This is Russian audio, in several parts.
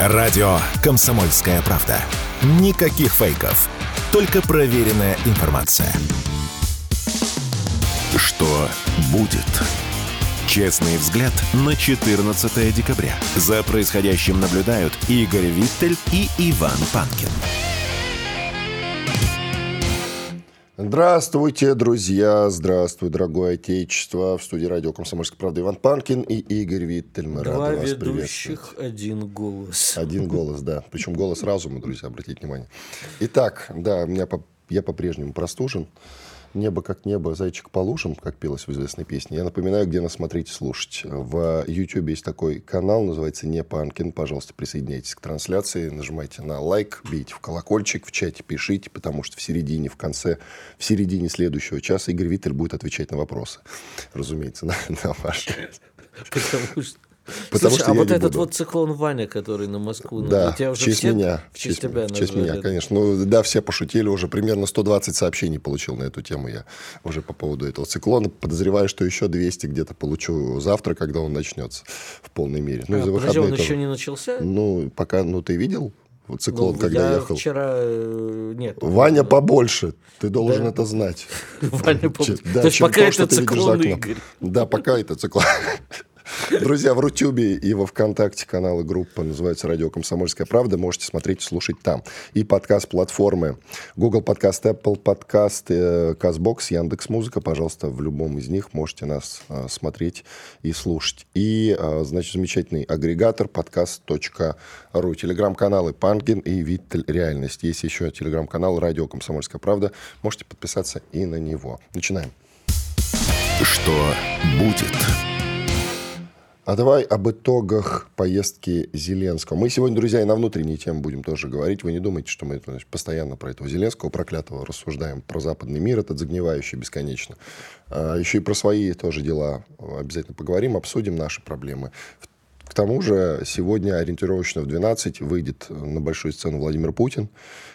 Радио «Комсомольская правда». Никаких фейков. Только проверенная информация. Что будет? Честный взгляд на 14 декабря. За происходящим наблюдают Игорь Виттель и Иван Панкин. Здравствуйте, друзья! Здравствуй, дорогое отечество! В студии радио «Комсомольская правда» Иван Панкин и Игорь Виттель. Мы Два рады вас ведущих, один голос. Один голос, да. Причем голос разума, друзья, обратите внимание. Итак, да, меня по- я по-прежнему простужен. Небо как небо, зайчик по лужам, как пелось в известной песне. Я напоминаю, где нас смотреть и слушать. В YouTube есть такой канал, называется «Не Панкин». Пожалуйста, присоединяйтесь к трансляции, нажимайте на лайк, бейте в колокольчик, в чате пишите, потому что в середине, в конце, в середине следующего часа Игорь Виттель будет отвечать на вопросы. Разумеется, на, на ваши. Потому что... Потому Слушай, что а вот этот буду. вот циклон Ваня, который на Москву... ну, Да, тебя в уже честь все меня. В честь тебя в честь меня, конечно. Ну, да, все пошутили. Уже примерно 120 сообщений получил на эту тему я уже по поводу этого циклона. Подозреваю, что еще 200 где-то получу завтра, когда он начнется в полной мере. Ну, А, за подожди, он тоже. еще не начался? Ну, пока, ну, ты видел вот циклон, Ну, когда я ехал? вчера... э, Нет. Ваня побольше. Ты должен Да. это знать. Ваня по- Че- То есть пока это циклон. Игорь. Да, пока это циклон. Друзья, в Рутюбе и во Вконтакте каналы группы называется «Радио Комсомольская правда». Можете смотреть и слушать там. И подкаст-платформы Google Подкаст, Apple Подкаст, э, Казбокс, Яндекс Музыка. Пожалуйста, в любом из них можете нас э, смотреть и слушать. И, э, значит, замечательный агрегатор подкаст.ру. Телеграм-каналы Панкин и Виттель Реальность. Есть еще телеграм-канал «Радио Комсомольская правда». Можете подписаться и на него. Начинаем. Что будет? А давай об итогах поездки Зеленского. Мы сегодня, друзья, и на внутренние темы будем тоже говорить. Вы не думайте, что мы значит, постоянно про этого Зеленского проклятого рассуждаем, про западный мир, этот загнивающий бесконечно. А еще и про свои тоже дела обязательно поговорим, обсудим наши проблемы. К тому же сегодня ориентировочно в 12 выйдет на большую сцену Владимир Путин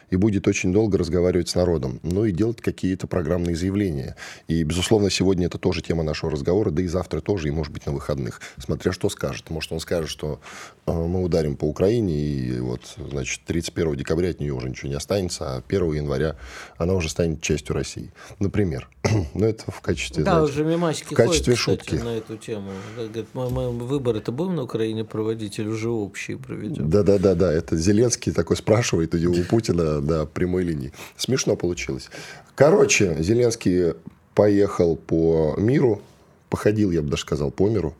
и будет очень долго разговаривать с народом, ну и делать какие-то программные заявления. И, безусловно, сегодня это тоже тема нашего разговора, да и завтра тоже, и, может быть, на выходных. Смотря что скажет. Может, он скажет, что э, мы ударим по Украине, и вот, значит, 31 декабря от нее уже ничего не останется, а 1 января она уже станет частью России. Например. Но это в качестве, Да, знаете, уже мемасики в качестве ходят, кстати, шутки. на эту тему. Да, Говорят, мы, мы выборы-то будем на Украине проводить или уже общие проведем? Да, да. Это Зеленский такой спрашивает у него на прямой линии. Смешно получилось. Короче, Зеленский поехал по миру, походил, я бы даже сказал, по миру,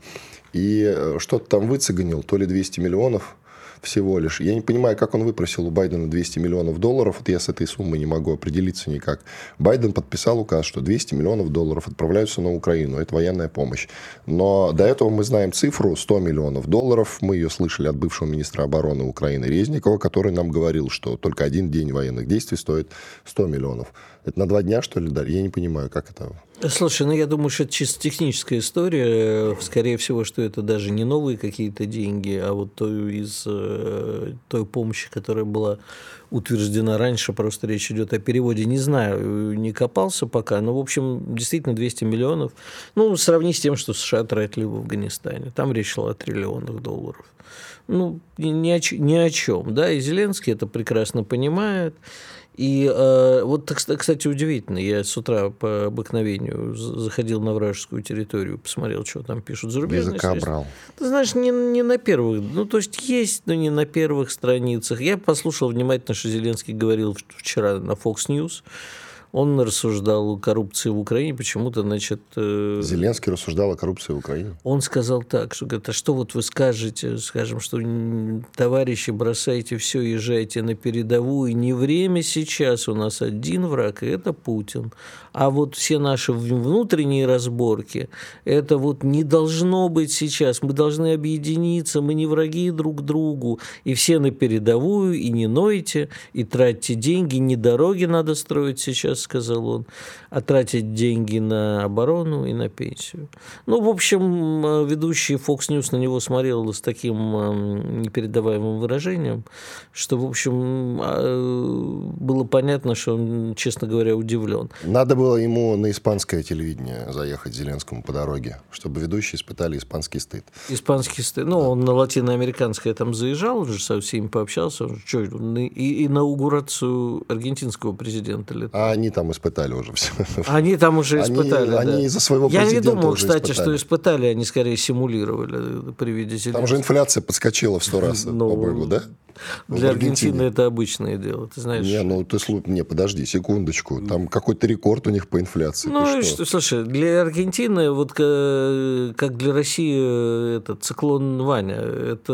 и э, что-то там выцеганил, то ли 200 миллионов всего лишь. Я не понимаю, как он выпросил у Байдена 200 миллионов долларов. Вот я с этой суммой не могу определиться никак. Байден подписал указ, что 200 миллионов долларов отправляются на Украину. Это военная помощь. Но до этого мы знаем цифру 100 миллионов долларов. Мы ее слышали от бывшего министра обороны Украины Резникова, который нам говорил, что только один день военных действий стоит 100 миллионов. Это на два дня, что ли, дали? Я не понимаю, как это... Слушай, ну я думаю, что это чисто техническая история. Скорее всего, что это даже не новые какие-то деньги, а вот той из э, той помощи, которая была утверждена раньше, просто речь идет о переводе. Не знаю, не копался пока, но, в общем, действительно 200 миллионов. Ну, сравни с тем, что США тратили в Афганистане. Там речь шла о триллионах долларов. Ну, ни, о, ни о чем, да, и Зеленский это прекрасно понимает. И э, вот, кстати, удивительно, я с утра по обыкновению заходил на вражескую территорию, посмотрел, что там пишут зарубежные Языка средства. брал. Ты знаешь, не, не на первых, ну, то есть есть, но не на первых страницах. Я послушал внимательно, что Зеленский говорил вчера на Fox News. Он рассуждал о коррупции в Украине, почему-то, значит... э, Зеленский рассуждал о коррупции в Украине. он сказал так, что говорит, а что вот вы скажете, скажем, что товарищи, бросайте все, езжайте на передовую, не время сейчас, у нас один враг, и это Путин. А вот все наши внутренние разборки, это вот не должно быть сейчас, мы должны объединиться, мы не враги друг другу, и все на передовую, и не нойте, и тратьте деньги, не дороги надо строить сейчас, сказал он, а тратить деньги на оборону и на пенсию. Ну, в общем, ведущий Fox News на него смотрел с таким непередаваемым выражением, что, в общем, а, было понятно, что он, честно говоря, удивлен. Надо было ему на испанское телевидение заехать Зеленскому по дороге, чтобы ведущие испытали испанский стыд. Испанский стыд. Ну, он на латиноамериканское там заезжал, уже со всеми пообщался. Что, и инаугурацию аргентинского президента летал. А они там испытали уже все. Они там уже испытали, Они, да. они за своего Я не думал, уже кстати, испытали. что испытали, они скорее симулировали при виде Зеленского. Там же инфляция подскочила в сто раз, Ну, по-моему, да? Для Аргентины это обычное дело, ты знаешь. Не, ну ты слушай, не, подожди, секундочку. Там какой-то рекорд у них по инфляции. Ну, что? слушай, для Аргентины, вот ка- как для России, э, этот циклон Ваня, это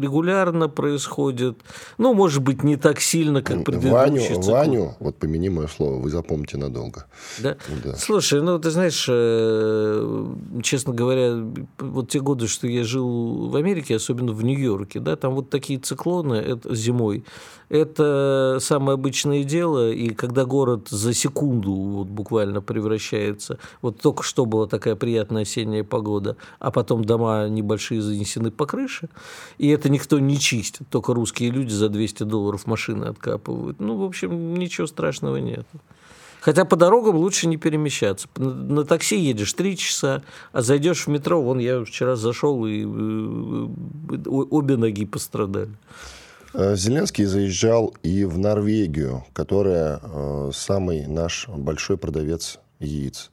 регулярно происходит. Ну, может быть, не так сильно, как предыдущий Ваню, циклон. Ваню, вот помяни мое слово, вы запомните надолго. Да? Да. Слушай, ну ты знаешь, э, честно говоря, вот те годы, что я жил в Америке, особенно в Нью-Йорке, да, там вот такие циклоны это, зимой, это самое обычное дело, и когда город за секунду вот буквально превращается, вот только что была такая приятная осенняя погода, а потом дома небольшие занесены по крыше, и это никто не чистит, только русские люди за 200 долларов машины откапывают. Ну, в общем, ничего страшного нет. Хотя по дорогам лучше не перемещаться. На, на такси едешь три часа, а зайдешь в метро, вон я вчера зашел, и э, о- обе ноги пострадали. Э, Зеленский заезжал и в Норвегию, которая э, самый наш большой продавец яиц.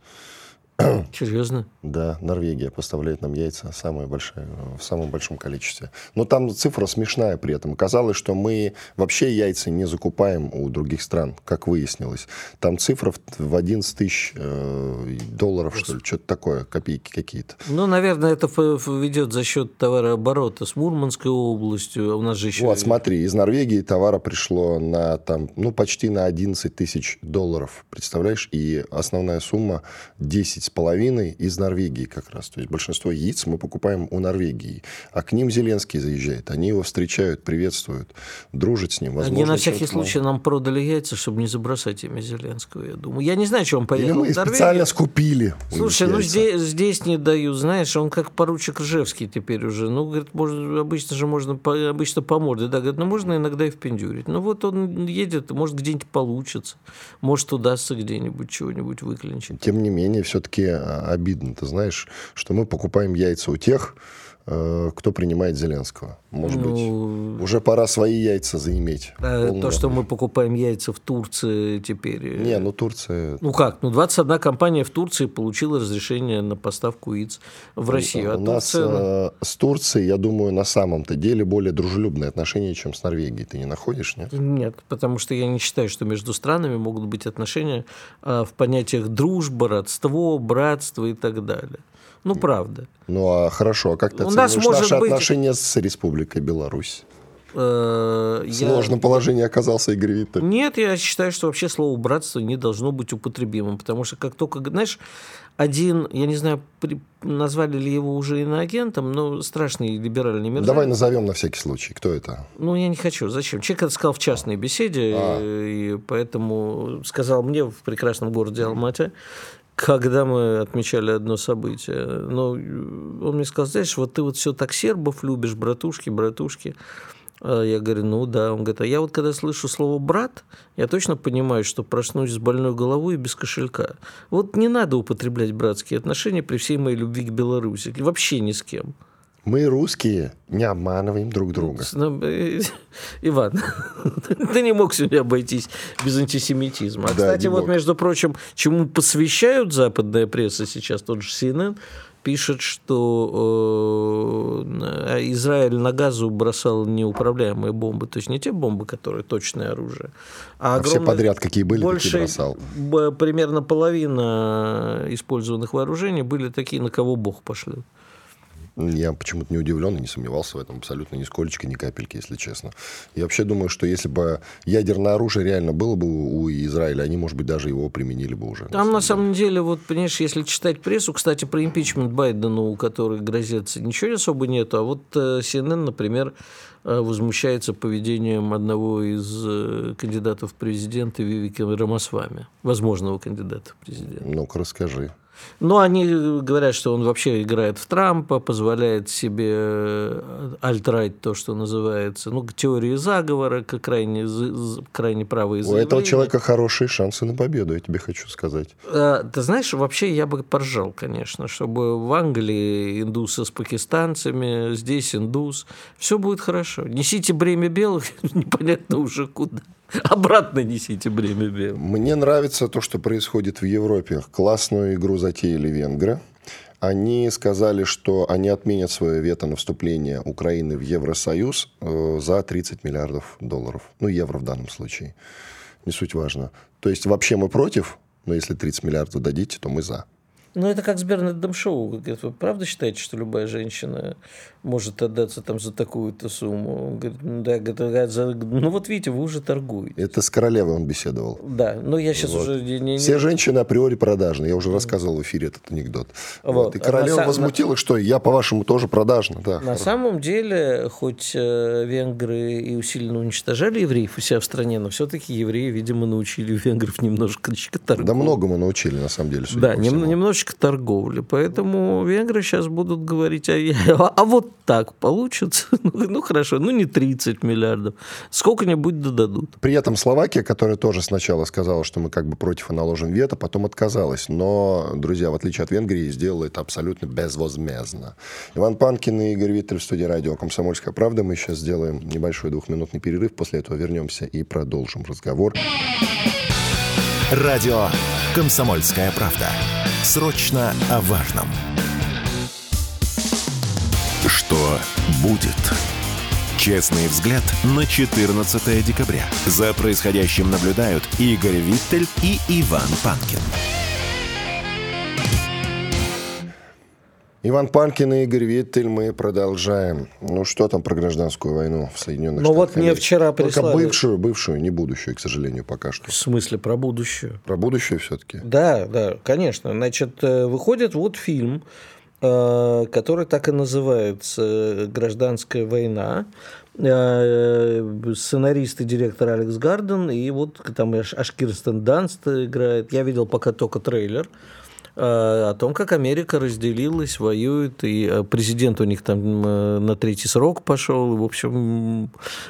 Серьезно? Да, Норвегия поставляет нам яйца самые большие, в самом большом количестве. Но там цифра смешная при этом. Казалось, что мы вообще яйца не закупаем у других стран, как выяснилось. Там цифра в- в 11 тысяч э, долларов, что ли, что-то такое, копейки какие-то. Ну, наверное, это ведет за счет товарооборота с Мурманской областью. У нас же еще... Вот, смотри, из Норвегии товара пришло на там, ну, почти на 11 тысяч долларов, представляешь? И основная сумма 10 с половиной из Норвегии как раз. То есть большинство яиц мы покупаем у Норвегии. А к ним Зеленский заезжает. Они его встречают, приветствуют, дружат с ним. Они Возможно, на всякий случай нам продали яйца, чтобы не забросать ими Зеленского, я думаю. Я не знаю, что он Или поехал мы в Норвегию. специально скупили. Слушай, ну здесь, здесь не дают, знаешь, он как поручик Ржевский теперь уже. Ну, говорит, можно, обычно же можно, по- обычно по морде, да, говорит, ну, можно иногда и впендюрить. Ну, вот он едет, может, где-нибудь получится, может, удастся где-нибудь чего-нибудь выклинчить. Тем не менее, все-таки обидно, ты знаешь, что мы покупаем яйца у тех, кто принимает Зеленского. Может Ну, быть, уже пора свои яйца заиметь. Полно. то, что мы покупаем яйца в Турции теперь... э, Не, ну Турция... Ну как? Ну, 21 компания в Турции получила разрешение на поставку яиц в Россию. А У нас Турция, ну, э, с Турцией, я думаю, на самом-то деле более дружелюбные отношения, чем с Норвегией. Ты не находишь, нет? Нет, потому что я не считаю, что между странами могут быть отношения а, в понятиях дружба, родство, братство и так далее. Ну, правда. Ну, а хорошо, а как ты У нас оцениваешь может наши быть- отношения с Республикой Беларусь? Э, В я- сложном положении оказался Игорь Виттель. Нет, я считаю, что вообще слово братство не должно быть употребимым, потому что как только, знаешь, один, я не знаю, при- назвали ли его уже иноагентом, но страшный либеральный мерзавец. Давай назовем на всякий случай. Кто это? Ну, я не хочу. Зачем? Человек это сказал в частной беседе, А. э, и поэтому сказал мне в прекрасном городе Алмате, когда мы отмечали одно событие. Но он мне сказал, знаешь, вот ты вот все так сербов любишь, братушки, братушки. А Я говорю, ну да. Он говорит, а я вот когда слышу слово «брат», я точно понимаю, что проснусь с больной головой и без кошелька. Вот не надо употреблять братские отношения при всей моей любви к Беларуси. Вообще ни с кем. Мы, русские, не обманываем друг друга. Ну, Иван, ты не мог сегодня обойтись без антисемитизма. А, Да, кстати, вот, мог. между прочим, чему посвящают западная пресса сейчас, тот же CNN, пишет, что э, Израиль на газу бросал неуправляемые бомбы, то есть не те бомбы, которые точное оружие, а, А все огромное- подряд, какие были, такие больше, бросал. б- примерно половина использованных вооружений были такие, на кого Бог пошлет. Я почему-то не удивлен и не сомневался в этом абсолютно нисколечко, ни капельки, если честно. Я вообще думаю, что если бы ядерное оружие реально было бы у Израиля, они, может быть, даже его применили бы уже. Там, на самом деле, вот, понимаешь, если читать прессу, кстати, про импичмент Байдену, который грозится, ничего особо нету, а вот э, CNN, например, э, возмущается поведением одного из э, кандидатов в президенты Вивики Рамасвами, возможного кандидата в президенты. Ну-ка, расскажи. Но они говорят, что он вообще играет в Трампа, позволяет себе э, альтрайт, то, что называется, ну, теории заговора, как крайне, крайне правые У этого человека хорошие шансы на победу, я тебе хочу сказать. А, ты знаешь, вообще я бы поржал, конечно, чтобы в Англии индусы с пакистанцами, здесь индус, все будет хорошо. Несите бремя белых, непонятно уже куда. Обратно несите бремя белых. Мне нравится то, что происходит в Европе. Классную игру затеяли венгры. Они сказали, что они отменят свое вето на вступление Украины в Евросоюз э, за 30 миллиардов долларов. Ну, евро в данном случае. Не суть важно. То есть вообще мы против, но если 30 миллиардов дадите, то мы за. Ну, это как с Бернардом Шоу. Вы правда считаете, что любая женщина может отдаться там за такую-то сумму? Он говорит, ну, да, говорит, за... ну вот видите, вы уже торгуете. Это с королевой он беседовал. Да, но я сейчас вот. уже... Не, не... Все женщины априори продажны. Я уже рассказывал в эфире этот анекдот. Вот. Вот. И королева на возмутилась, что я, по-вашему, тоже продажна. Да, на хорошо. самом деле, хоть э, венгры и усиленно уничтожали евреев у себя в стране, но все-таки евреи, видимо, научили венгров немножко торговли. Да многому научили, на самом деле. Да, нем, немножечко точек торговли. Поэтому венгры сейчас будут говорить, а, а, а вот так получится. Ну, ну хорошо, ну не 30 миллиардов. Сколько-нибудь додадут. При этом Словакия, которая тоже сначала сказала, что мы как бы против и наложим вето, потом отказалась. Но, друзья, в отличие от Венгрии, сделала это абсолютно безвозмездно. Иван Панкин и Игорь Виттель в студии радио «Комсомольская правда». Мы сейчас сделаем небольшой двухминутный перерыв. После этого вернемся и продолжим разговор. Радио «Комсомольская правда». Срочно о важном. Что будет? Честный взгляд на 14 декабря. За происходящим наблюдают Игорь Виттель и Иван Панкин. Иван Панкин и Игорь Виттель, мы продолжаем. Ну, что там про гражданскую войну в Соединенных ну, Штатах? Ну, вот мне вчера прислали... Только бывшую, бывшую, не будущую, к сожалению, пока что. В смысле, про будущую? Про будущую все-таки? Да, да, конечно. Значит, э, выходит вот фильм, э, который так и называется «Гражданская война». Э, сценарист и директор Алекс Гарден, и вот там аж Кирстен Данст играет. Я видел пока только трейлер. Э, о том, как Америка разделилась, воюет, и э, президент у них там э, на третий срок пошел. В общем,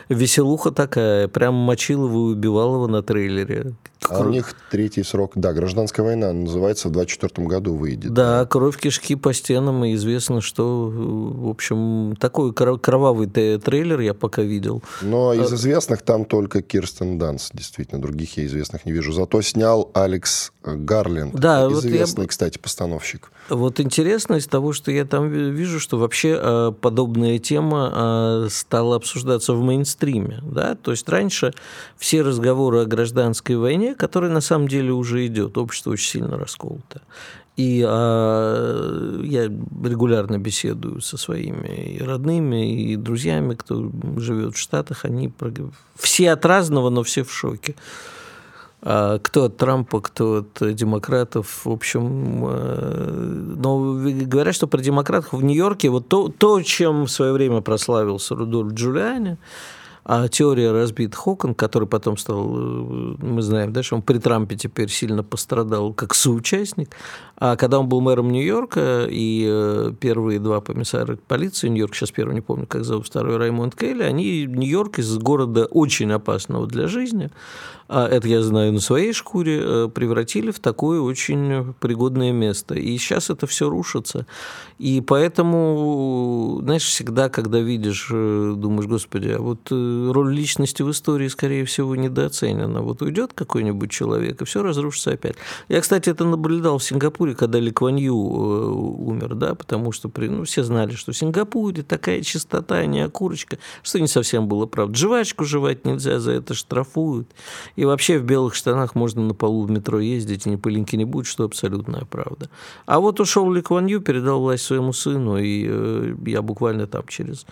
веселуха такая. Прям мочил его и убивал его на трейлере. А у них третий срок, да, гражданская война называется в 24 году выйдет. Да, да, кровь кишки по стенам, и известно, что, в общем, такой кровавый трейлер я пока видел. Но из известных там только Кирстен Данс, действительно, других я известных не вижу. Зато снял Алекс Гарленд, да, известный, вот я... кстати, постановщик. Вот интересно из того, что я там вижу, что вообще э, подобная тема э, стала обсуждаться в мейнстриме. Да? То есть раньше все разговоры о гражданской войне, которая на самом деле уже идет, общество очень сильно расколото. И а, я регулярно беседую со своими и родными, и друзьями, кто живет в Штатах. Они все от разного, но все в шоке. А кто от Трампа, кто от демократов. В общем, э, но говорят, что про демократов в Нью-Йорке вот то, то, чем в свое время прославился Рудольф Джулиани, а теория разбит Хокон, который потом стал, э, мы знаем, да, что он при Трампе теперь сильно пострадал как соучастник. А когда он был мэром Нью-Йорка, и э, первые два комиссара полиции Нью-Йорк, сейчас первый не помню, как зовут, второй Раймонд Келли, они Нью-Йорк из города очень опасного для жизни, а это я знаю на своей шкуре, э, превратили в такое очень пригодное место. И сейчас это все рушится. И поэтому, знаешь, всегда, когда видишь, думаешь, господи, а вот роль личности в истории, скорее всего, недооценена. Вот уйдет какой-нибудь человек, и все разрушится опять. Я, кстати, это наблюдал в Сингапуре, когда Ли э, умер, да, потому что ну, все знали, что в Сингапуре такая чистота, а не окурочка, что не совсем было правда. Жвачку жевать нельзя, за это штрафуют. И вообще в белых штанах можно на полу в метро ездить, и ни пылинки не будет, что абсолютная правда. А вот ушел Ли Кван Ю, передал власть своему сыну, и э, я буквально там через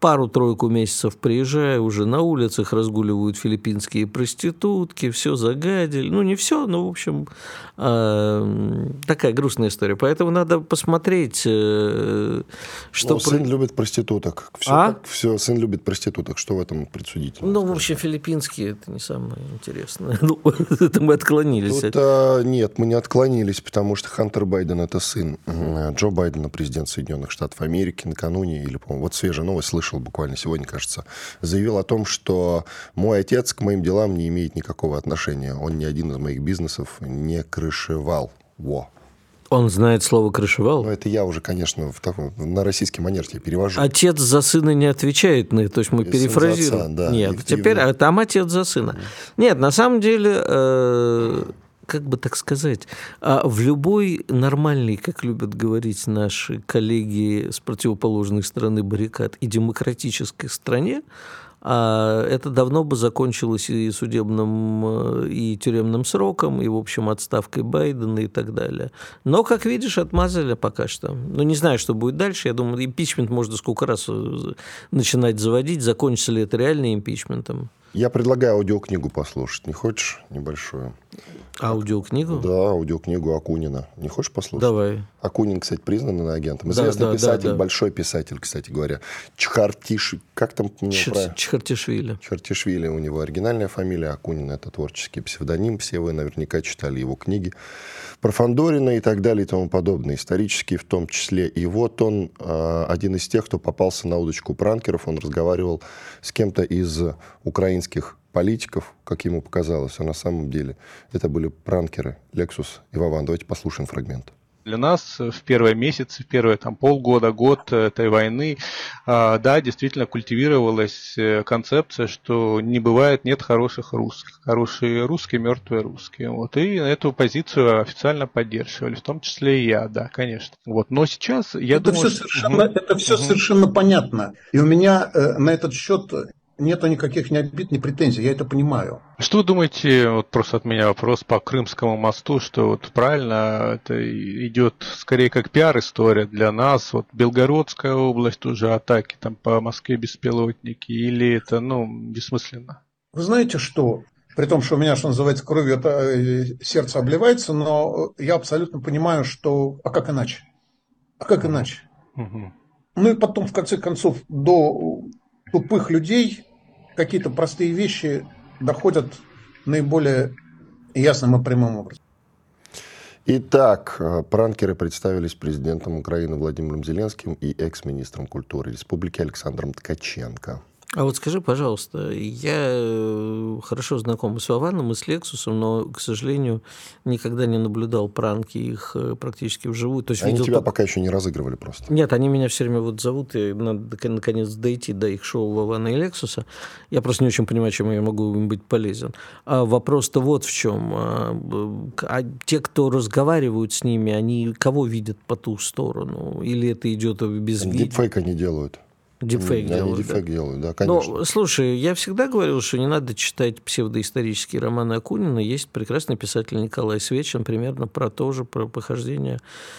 пару-тройку месяцев приезжаю, уже на улицах разгуливают филиппинские проститутки, все загадили. Ну, не все, но, в общем, э, такая грустная история. Поэтому надо посмотреть, э, что... Ну, сын любит проституток. Все, а? все, сын любит проституток. Что в этом предсудительно? Ну, в общем, филиппинские это не самое интересное. Ну, это мы отклонились. Тут, а, нет, мы не отклонились, потому что Хантер Байден это сын Джо Байдена, президент Соединенных Штатов Америки, накануне, или, по-моему, вот свежая новость слышал, слышал буквально сегодня, кажется, заявил о том, что мой отец к моим делам не имеет никакого отношения. Он ни один из моих бизнесов не крышевал. Во. Он знает слово «крышевал»? Ну, это я уже, конечно, в таком, на российский манер тебе перевожу. Отец за сына не отвечает на это, то есть мы перефразируем. Отца, да, Нет, теперь а там отец за сына. Нет, на самом деле... Э как бы так сказать, а в любой нормальной, как любят говорить наши коллеги с противоположной стороны баррикад, и демократической стране, а это давно бы закончилось и судебным, э, и тюремным сроком, и, в общем, отставкой Байдена и так далее. Но, как видишь, отмазали пока что. Ну, не знаю, что будет дальше. Я думаю, импичмент можно сколько раз э, начинать заводить. Закончится ли это реально импичментом? Я предлагаю аудиокнигу послушать. Не хочешь небольшую? Аудиокнигу? Да, аудиокнигу Акунина. Не хочешь послушать? Давай. Акунин, кстати, признанный агентом. Известный да, да, писатель, да, да. большой писатель, кстати говоря. Чхартиш... Как там? Ч... Чхартишвили. Чхартишвили у него оригинальная фамилия. Акунин – это творческий псевдоним. Все вы наверняка читали его книги про Фандорина и так далее и тому подобное. Исторические в том числе. И вот он, а, один из тех, кто попался на удочку пранкеров. Он разговаривал с кем-то из украинских политиков, как ему показалось, а на самом деле это были пранкеры Lexus и Вован. Давайте послушаем фрагмент для нас в первые месяцы, в первые там, полгода, год этой войны, а, да, действительно культивировалась э, концепция, что не бывает, нет хороших русских. Хорошие русские, мертвые русские. Вот. И эту позицию официально поддерживали, в том числе и я, да, конечно. Вот. Но сейчас я это думаю... Все совершенно, угу. Это все угу. совершенно понятно. И у меня э, на этот счет нету никаких ни обид, ни претензий, я это понимаю. Что вы думаете, вот просто от меня вопрос по Крымскому мосту, что вот правильно это идет скорее как пиар-история для нас, вот Белгородская область уже атаки там по Москве беспилотники, или это, ну, бессмысленно? Вы знаете что? При том, что у меня, что называется, кровью это, э, сердце обливается, но я абсолютно понимаю, что... А как иначе? А как иначе? Угу. Ну и потом, в конце концов, до тупых людей какие-то простые вещи доходят наиболее ясным и прямым образом. Итак, э, пранкеры представились президентом Украины Владимиром Зеленским и экс-министром культуры республики Александром Ткаченко. А вот скажи, пожалуйста, я э, хорошо знаком с Вованом и с Лексусом, но, к сожалению, никогда не наблюдал пранки их э, практически вживую. То есть они видел тебя только... пока еще не разыгрывали просто? Нет, они меня все время вот зовут, и надо наконец дойти до их шоу Вована и Лексуса. Я просто не очень понимаю, чем я могу им быть полезен. А вопрос-то вот в чем. А, а те, кто разговаривают с ними, они кого видят по ту сторону? Или это идет без видео? Дипфейк они делают. Дипфейк делают. Они дипфейк да. делают, да, конечно. Но, слушай, я всегда говорил, что не надо читать псевдоисторические романы Акунина. Есть прекрасный писатель Николай Свечин, примерно про то же, про похождение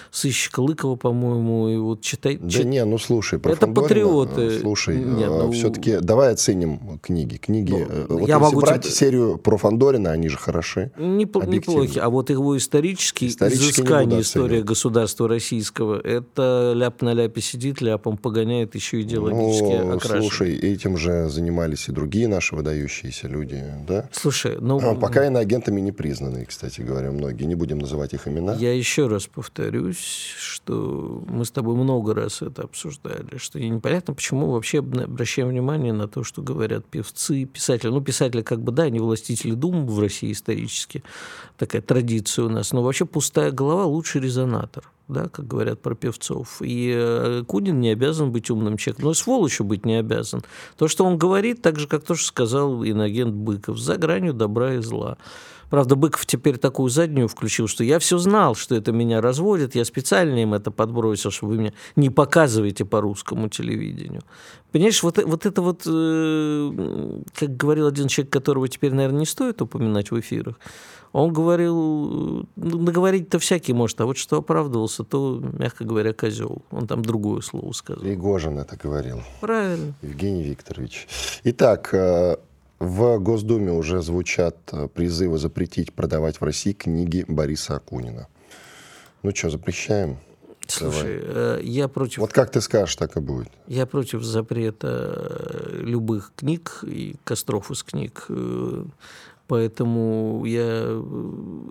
сыщика Лыкова, по-моему, и вот читать... Да чит... не, ну слушай, про Это патриоты. Слушай, Нет, ну... все-таки давай оценим книги. Книги, ну, э, вот я если могу брать тебе... серию про Фандорина, они же хороши. Непл- неплохи. А вот его исторические изыскания история государства российского, это ляп на ляпе сидит, ляпом погоняет, еще и делает идеологически ну, окрашены. Слушай, этим же занимались и другие наши выдающиеся люди, да? Слушай, ну... А, пока иноагентами не признанные, кстати говоря, многие. Не будем называть их имена. Я еще раз повторюсь, что мы с тобой много раз это обсуждали, что непонятно, почему вообще обращаем внимание на то, что говорят певцы, писатели. Ну, писатели как бы, да, они властители дум в России исторически, такая традиция у нас, но вообще пустая голова лучший резонатор да, как говорят про певцов. И э, Кунин не обязан быть умным человеком, но и сволочью быть не обязан. То, что он говорит, так же, как то, что сказал иногент Быков, за гранью добра и зла. Правда, Быков теперь такую заднюю включил, что я все знал, что это меня разводит, я специально им это подбросил, чтобы вы меня не показываете по русскому телевидению. Понимаешь, вот, вот это вот, э, как говорил один человек, которого теперь, наверное, не стоит упоминать в эфирах, он говорил, ну, наговорить-то всякий может, а вот что оправдывался, то, мягко говоря, козел. Он там другое слово сказал. Егожин это говорил. Правильно. Евгений Викторович. Итак, э, в Госдуме уже звучат э, призывы запретить продавать в России книги Бориса Акунина. Ну что, запрещаем? Слушай, Давай. Э, я против... Вот как ты скажешь, так и будет. Я против запрета любых книг и костров из книг. Поэтому я...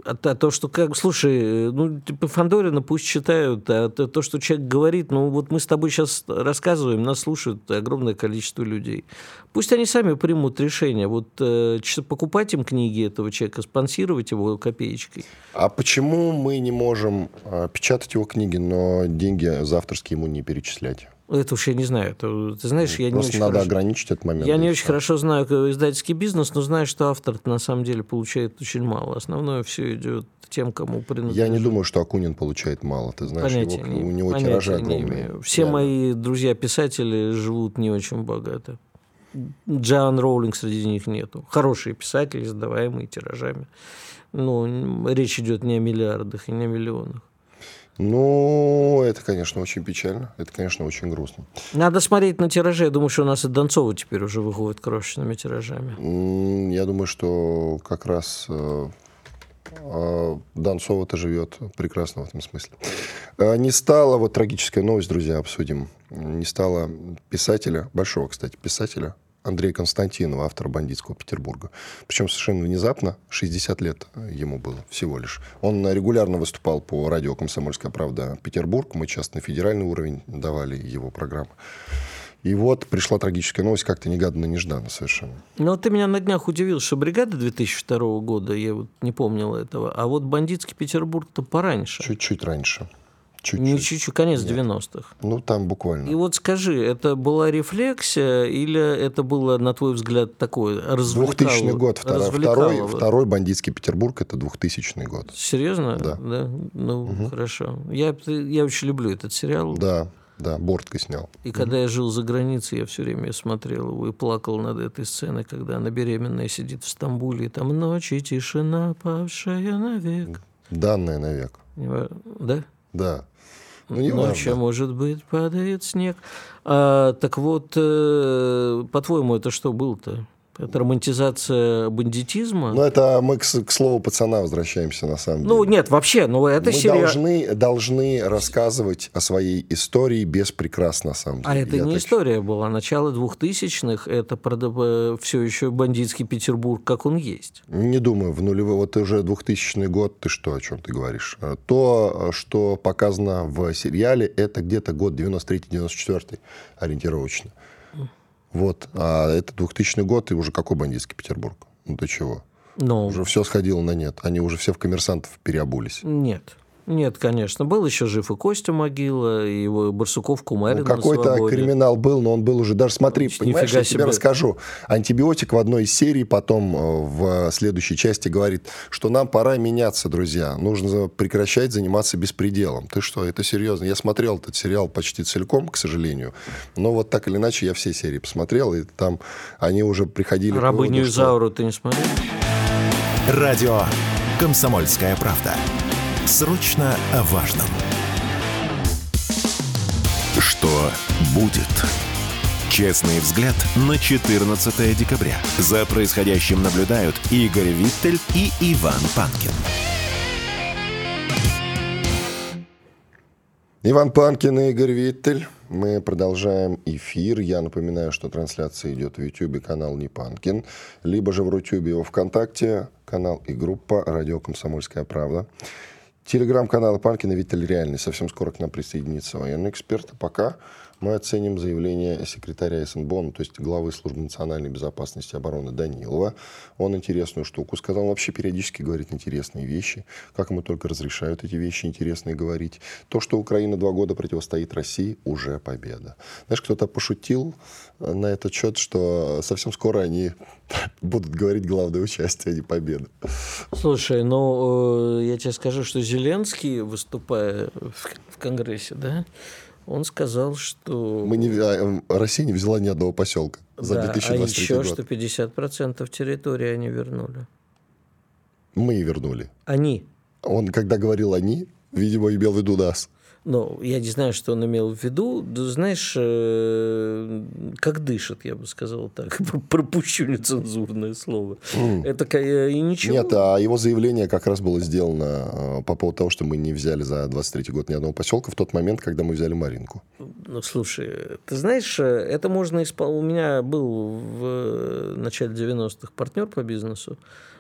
А, а то, что как... Слушай, ну, типа Фандорина пусть читают, а то, то, что человек говорит, ну, вот мы с тобой сейчас рассказываем, нас слушают огромное количество людей. Пусть они сами примут решение. Вот э, покупать им книги этого человека, спонсировать его копеечкой. А почему мы не можем э, печатать его книги, но деньги за авторские ему не перечислять? Это уж я не знаю. Это, ты знаешь, я Просто не очень надо хорошо, ограничить этот момент. Я не очень хорошо знаю издательский бизнес, но знаю, что автор на самом деле получает очень мало. Основное все идет тем, кому принадлежит. Я не думаю, что Акунин получает мало. Ты знаешь, понятия его, не, у него тиражи не огромные. имею. Все Реально. мои друзья-писатели живут не очень богато. Джоан Роулинг среди них нету. Хорошие писатели, издаваемые тиражами. Но речь идет не о миллиардах и не о миллионах. Ну, это, конечно, очень печально. Это, конечно, очень грустно. Надо смотреть на тиражи. Я думаю, что у нас и Донцова теперь уже выходит крошечными тиражами. Я думаю, что как раз э, э, Донцова-то живет прекрасно в этом смысле. Э, не стало, вот трагическая новость, друзья, обсудим. Не стало писателя, большого, кстати, писателя, Андрея Константинова, автора «Бандитского Петербурга». Причем совершенно внезапно, 60 лет ему было всего лишь. Он регулярно выступал по радио «Комсомольская правда» Петербург. Мы часто на федеральный уровень давали его программы. И вот пришла трагическая новость, как-то негаданно-нежданно совершенно. Ну, ты меня на днях удивил, что бригада 2002 года, я вот не помнил этого, а вот бандитский Петербург-то пораньше. Чуть-чуть раньше. Чуть-чуть. Не чуть-чуть, конец Нет. 90-х. Ну, там буквально. И вот скажи, это была рефлексия или это было, на твой взгляд, такое развлекало? 2000 год. Второй, второй, второй бандитский Петербург – это 2000 год. Серьезно? Да. да? Ну, угу. хорошо. Я, я очень люблю этот сериал. Да. Да, Бортко снял. И когда я жил за границей, я все время смотрел его и плакал над этой сценой, когда она беременная сидит в Стамбуле, и там ночь и тишина, павшая навек. Данная навек. Да? Да. Ну, не Ночью, важно. может быть, падает снег. А, так вот, э, по-твоему, это что было-то? Это романтизация бандитизма? Ну, это мы, к, к слову пацана возвращаемся, на самом ну, деле. Ну, нет, вообще, ну, это Мы сериал... должны, должны рассказывать о своей истории без прикрас, на самом деле. А это Я не так... история была. Начало двухтысячных, это э, все еще бандитский Петербург, как он есть. Не думаю, в нулевой, вот уже 2000 год, ты что, о чем ты говоришь? То, что показано в сериале, это где-то год 93-94 ориентировочно. Вот. А это 2000 год, и уже какой бандитский Петербург? Ну, до чего? Но... Уже все сходило на нет. Они уже все в коммерсантов переобулись. Нет. Нет, конечно. Был еще жив и Костя Могила, и его Барсуков Кумарин ну, Какой-то криминал был, но он был уже... Даже смотри, Значит, понимаешь, я себе. тебе расскажу. Антибиотик в одной из серий потом э, в следующей части говорит, что нам пора меняться, друзья. Нужно прекращать заниматься беспределом. Ты что, это серьезно? Я смотрел этот сериал почти целиком, к сожалению. Но вот так или иначе я все серии посмотрел, и там они уже приходили... Рабыню выводу, что... ты не смотрел? Радио «Комсомольская правда». Срочно о важном. Что будет? Честный взгляд на 14 декабря. За происходящим наблюдают Игорь Виттель и Иван Панкин. Иван Панкин и Игорь Виттель. Мы продолжаем эфир. Я напоминаю, что трансляция идет в YouTube, канал Не Панкин, либо же в Рутюбе его ВКонтакте, канал и группа «Радио Комсомольская правда». Телеграм-канал Панкина Виталий Реальный. Совсем скоро к нам присоединится военный эксперт. А пока Мы оценим заявление секретаря СНБО, ну, то есть главы службы национальной безопасности и обороны Данилова. Он интересную штуку сказал. Он вообще периодически говорит интересные вещи. Как ему только разрешают эти вещи интересные говорить. То, что Украина два года противостоит России, уже победа. Знаешь, кто-то пошутил на этот счет, что совсем скоро они будут говорить главное участие, а не победа. Слушай, ну, э, я тебе скажу, что Зеленский, выступая в Конгрессе, да, он сказал, что... Мы не, а, Россия не взяла ни одного поселка за да, 2023 а еще, год. что 50% территории они вернули. Мы и вернули. Они. Он, когда говорил «они», видимо, имел в виду нас. Ну, я не знаю, что он имел в виду. Знаешь, э, как дышит, я бы сказал так. Пропущу нецензурное слово. Mm. Это э, и ничего. Нет, а его заявление как раз было сделано э, по поводу того, что мы не взяли за 23 год ни одного поселка в тот момент, когда мы взяли Маринку. Ну, слушай, ты знаешь, это можно исполнить. У меня был в начале 90-х партнер по бизнесу.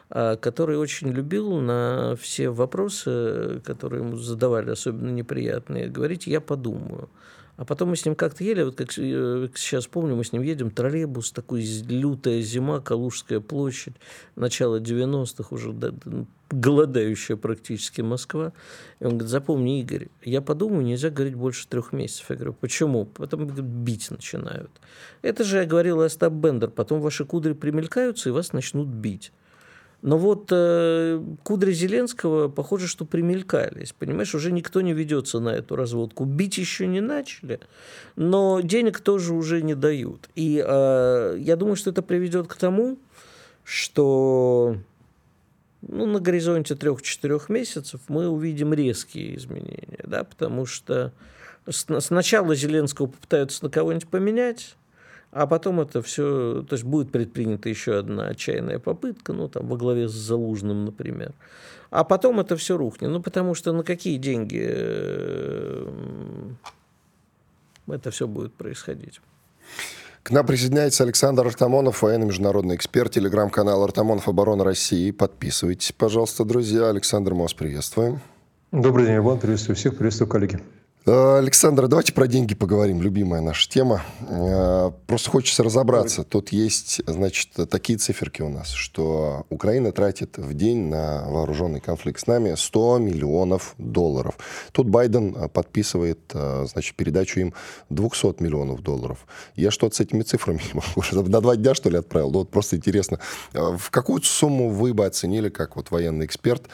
А, который очень любил на все вопросы, которые ему задавали, особенно неприятные, говорить «я подумаю». А потом мы с ним как-то ели, вот как э, сейчас помню, мы с ним едем, троллейбус, такой лютая зима, Калужская площадь, начало 90-х уже, да, голодающая практически Москва. И он говорит, запомни, Игорь, я подумаю, нельзя говорить больше трех месяцев. Я говорю, почему? Потом говорит, бить начинают. Это же, я говорил, Остап Бендер, потом ваши кудри примелькаются, и вас начнут бить. Но вот э, кудри Зеленского, похоже, что примелькались. Понимаешь, уже никто не ведется на эту разводку. Бить еще не начали, но денег тоже уже не дают. И э, я думаю, что это приведет к тому, что ну, на горизонте трех-четырех месяцев мы увидим резкие изменения. Да? Потому что сначала Зеленского попытаются на кого-нибудь поменять, а потом это все, то есть будет предпринята еще одна отчаянная попытка, ну там во главе с Залужным, например. А потом это все рухнет. Ну потому что на какие деньги э, это все будет происходить. К нам присоединяется Александр Артамонов, военный международный эксперт, телеграм-канал Артамонов Оборона России. Подписывайтесь, пожалуйста, друзья. Александр, мы вас приветствуем. Добрый день, Иван. Приветствую всех. Приветствую, коллеги. Э, Александр, давайте про деньги поговорим. Любимая наша тема. Э, просто хочется разобраться. Тут есть, значит, такие циферки у нас, что Украина тратит в день на вооруженный конфликт с нами 100 миллионов долларов. Тут Байден э, подписывает, значит, передачу им 200 миллионов долларов. Я что-то с этими цифрами не могу. На два дня, что ли, отправил? Ну, вот просто интересно. В какую сумму вы бы оценили, как вот военный эксперт,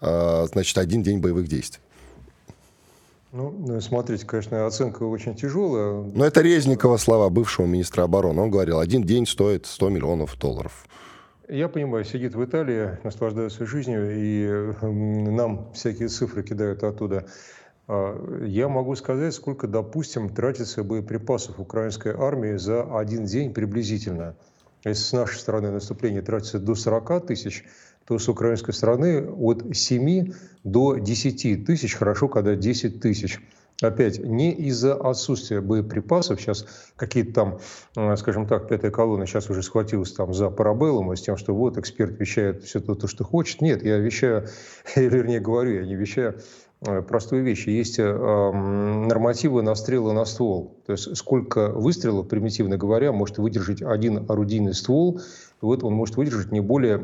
значит, один день боевых действий? Ну, ну, смотрите, конечно, оценка очень тяжелая. Но это Резникова слова бывшего министра обороны. Он говорил, один день стоит 100 миллионов долларов. Я понимаю, сидит в Италии, наслаждается жизнью, и нам всякие цифры кидают оттуда. А, я могу сказать, сколько, допустим, тратится боеприпасов украинской армии за один день приблизительно. Если с нашей стороны наступление тратится до 40 тысяч, то с украинской стороны от 7 до 10 тысяч, хорошо, когда 10 тысяч. Опять, не из-за отсутствия боеприпасов, сейчас какие-то там, э, скажем так, пятая колонна сейчас уже схватилась там за парабеллум, с тем, что вот эксперт вещает все то, что хочет. Нет, я вещаю, вернее говорю, я не вещаю Э, простую вещь. Есть э, нормативы на стрелы на ствол. То есть сколько выстрелов, примитивно говоря, может выдержать один орудийный ствол. Вот он может выдержать не более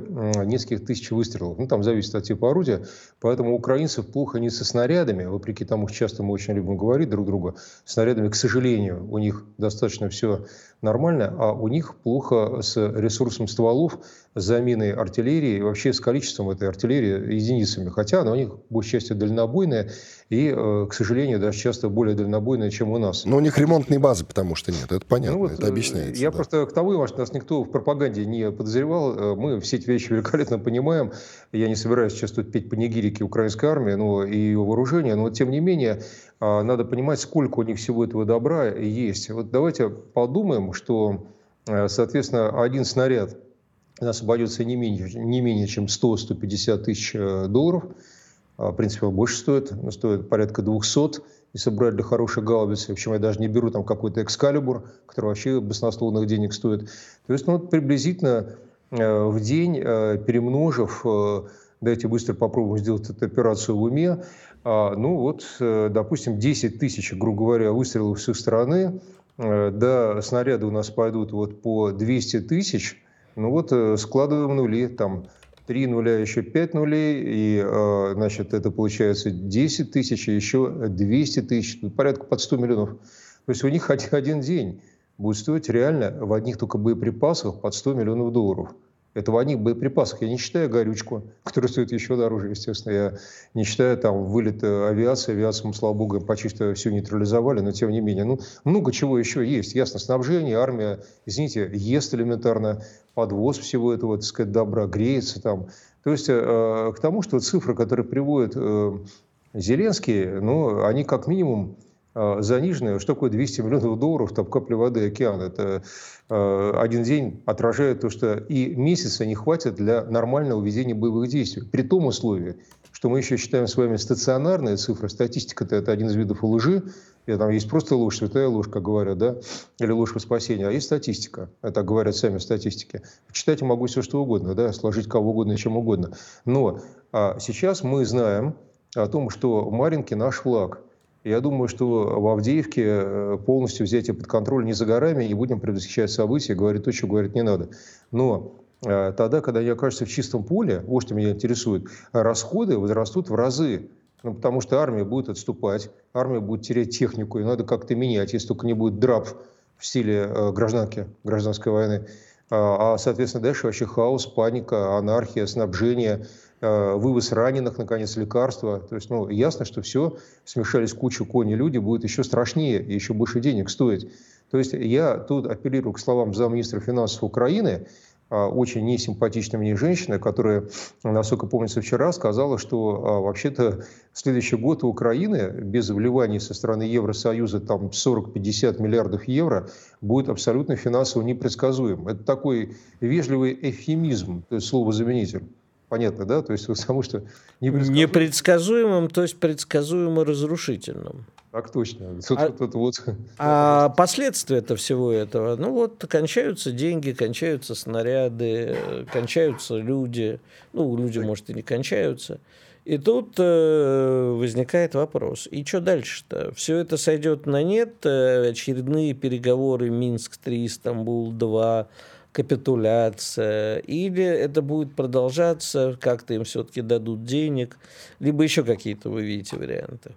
нескольких тысяч выстрелов. Ну, там зависит от типа орудия. Поэтому украинцев плохо не со снарядами, вопреки тому, что часто мы очень любим говорить друг другу. Снарядами, к сожалению, у них достаточно все нормально, а у них плохо с ресурсом стволов, с заменой артиллерии, вообще с количеством этой артиллерии единицами. Хотя она у них, большей частью, дальнобойная и, э, к сожалению, даже часто более дальнобойная, чем у нас. Но у них ремонтной базы, потому что нет, это понятно, ну, вот, это объясняется. Я да. просто к тому, что нас никто в пропаганде не подозревал, э, мы все эти вещи великолепно понимаем. Я не собираюсь сейчас тут петь панигирики украинской армии но и ее вооружения, но тем не менее а, надо понимать, сколько у них всего этого добра есть. Вот давайте подумаем, что, э, соответственно, один снаряд у нас обойдется не менее, не менее чем 100-150 тысяч э, долларов. А, в принципе, он больше стоит, он стоит порядка 200, если брать для хорошей гаубицы. Причем я даже не беру там какой-то экскалибур, который вообще баснословных денег стоит. То есть, ну, приблизительно э, в день, перемножив, давайте быстро попробуем сделать эту операцию в уме, А, ну вот, э, допустим, 10 тысяч, грубо говоря, выстрелов с их стороны, э, да, снаряды у нас пойдут вот по 200 тысяч, ну вот э, складываем нули, там 3 нуля, еще 5 нулей, и, значит, это получается 10 тысяч, еще 200 тысяч, ну, порядка под 100 миллионов. То есть у них один день будет стоить реально в одних только боеприпасах под 100 миллионов долларов. Это в одних боеприпасах. Я не считаю горючку, которая стоит еще дороже, естественно. Я не считаю там вылет э, авиации. Авиацию слава богу, почти что все нейтрализовали, но тем не менее. Ну, много чего еще есть. Ясно, снабжение, армия, извините, ест элементарно, подвоз всего этого, так сказать, добра, греется там. То есть э, к тому, что цифры, которые приводит э, Зеленский, ну, они как минимум э, заниженные. Что такое 200 миллионов долларов, там капля воды, океан? Это Э, один день отражает то, что и месяца не хватит для нормального ведения боевых действий. При том условии, что мы еще считаем с вами стационарные цифры. Статистика-то это один из видов лжи. И там есть просто ложь, святая ложь, как говорят, да, или ложь во спасение. А есть статистика. Это говорят сами статистики. Читать я могу все, что угодно, да, сложить кого угодно чем угодно. Но а сейчас мы знаем о том, что Маринки наш флаг – я думаю, что в Авдеевке э, полностью взятие под контроль не за горами, и будем предвосхищать события, говорить то, что говорить не надо. Но э, тогда, когда они окажутся в чистом поле, вот что меня интересует, расходы возрастут в разы. Ну, потому что армия будет отступать, армия будет терять технику, и надо как-то менять, если только не будет драп в стиле э, гражданки, гражданской войны. А, а, соответственно, дальше вообще хаос, паника, анархия, снабжение – вывоз раненых, наконец, лекарства. То есть, ну, ясно, что все, смешались кучу кони люди, будет еще страшнее и еще больше денег стоить. То есть я тут апеллирую к словам замминистра финансов Украины, а, очень несимпатичной мне женщины, которая, насколько помнится, вчера сказала, что а, вообще-то следующий год у Украины без вливаний со стороны Евросоюза там 40-50 миллиардов евро будет абсолютно финансово непредсказуем. Это такой вежливый эфемизм, то есть слово-заменитель. Понятно, да? То есть потому что непредсказуемым... непредсказуемым, то есть предсказуемо разрушительным. Так точно. Тут, а, тут, вот. а последствия-то всего этого, ну вот кончаются деньги, кончаются снаряды, кончаются люди, ну люди, может, и не кончаются. И тут э, возникает вопрос, и что дальше-то? Все это сойдет на нет, э, очередные переговоры Минск-3, Стамбул-2, капитуляция, или это будет продолжаться, как-то им все-таки дадут денег, либо еще какие-то вы видите варианты.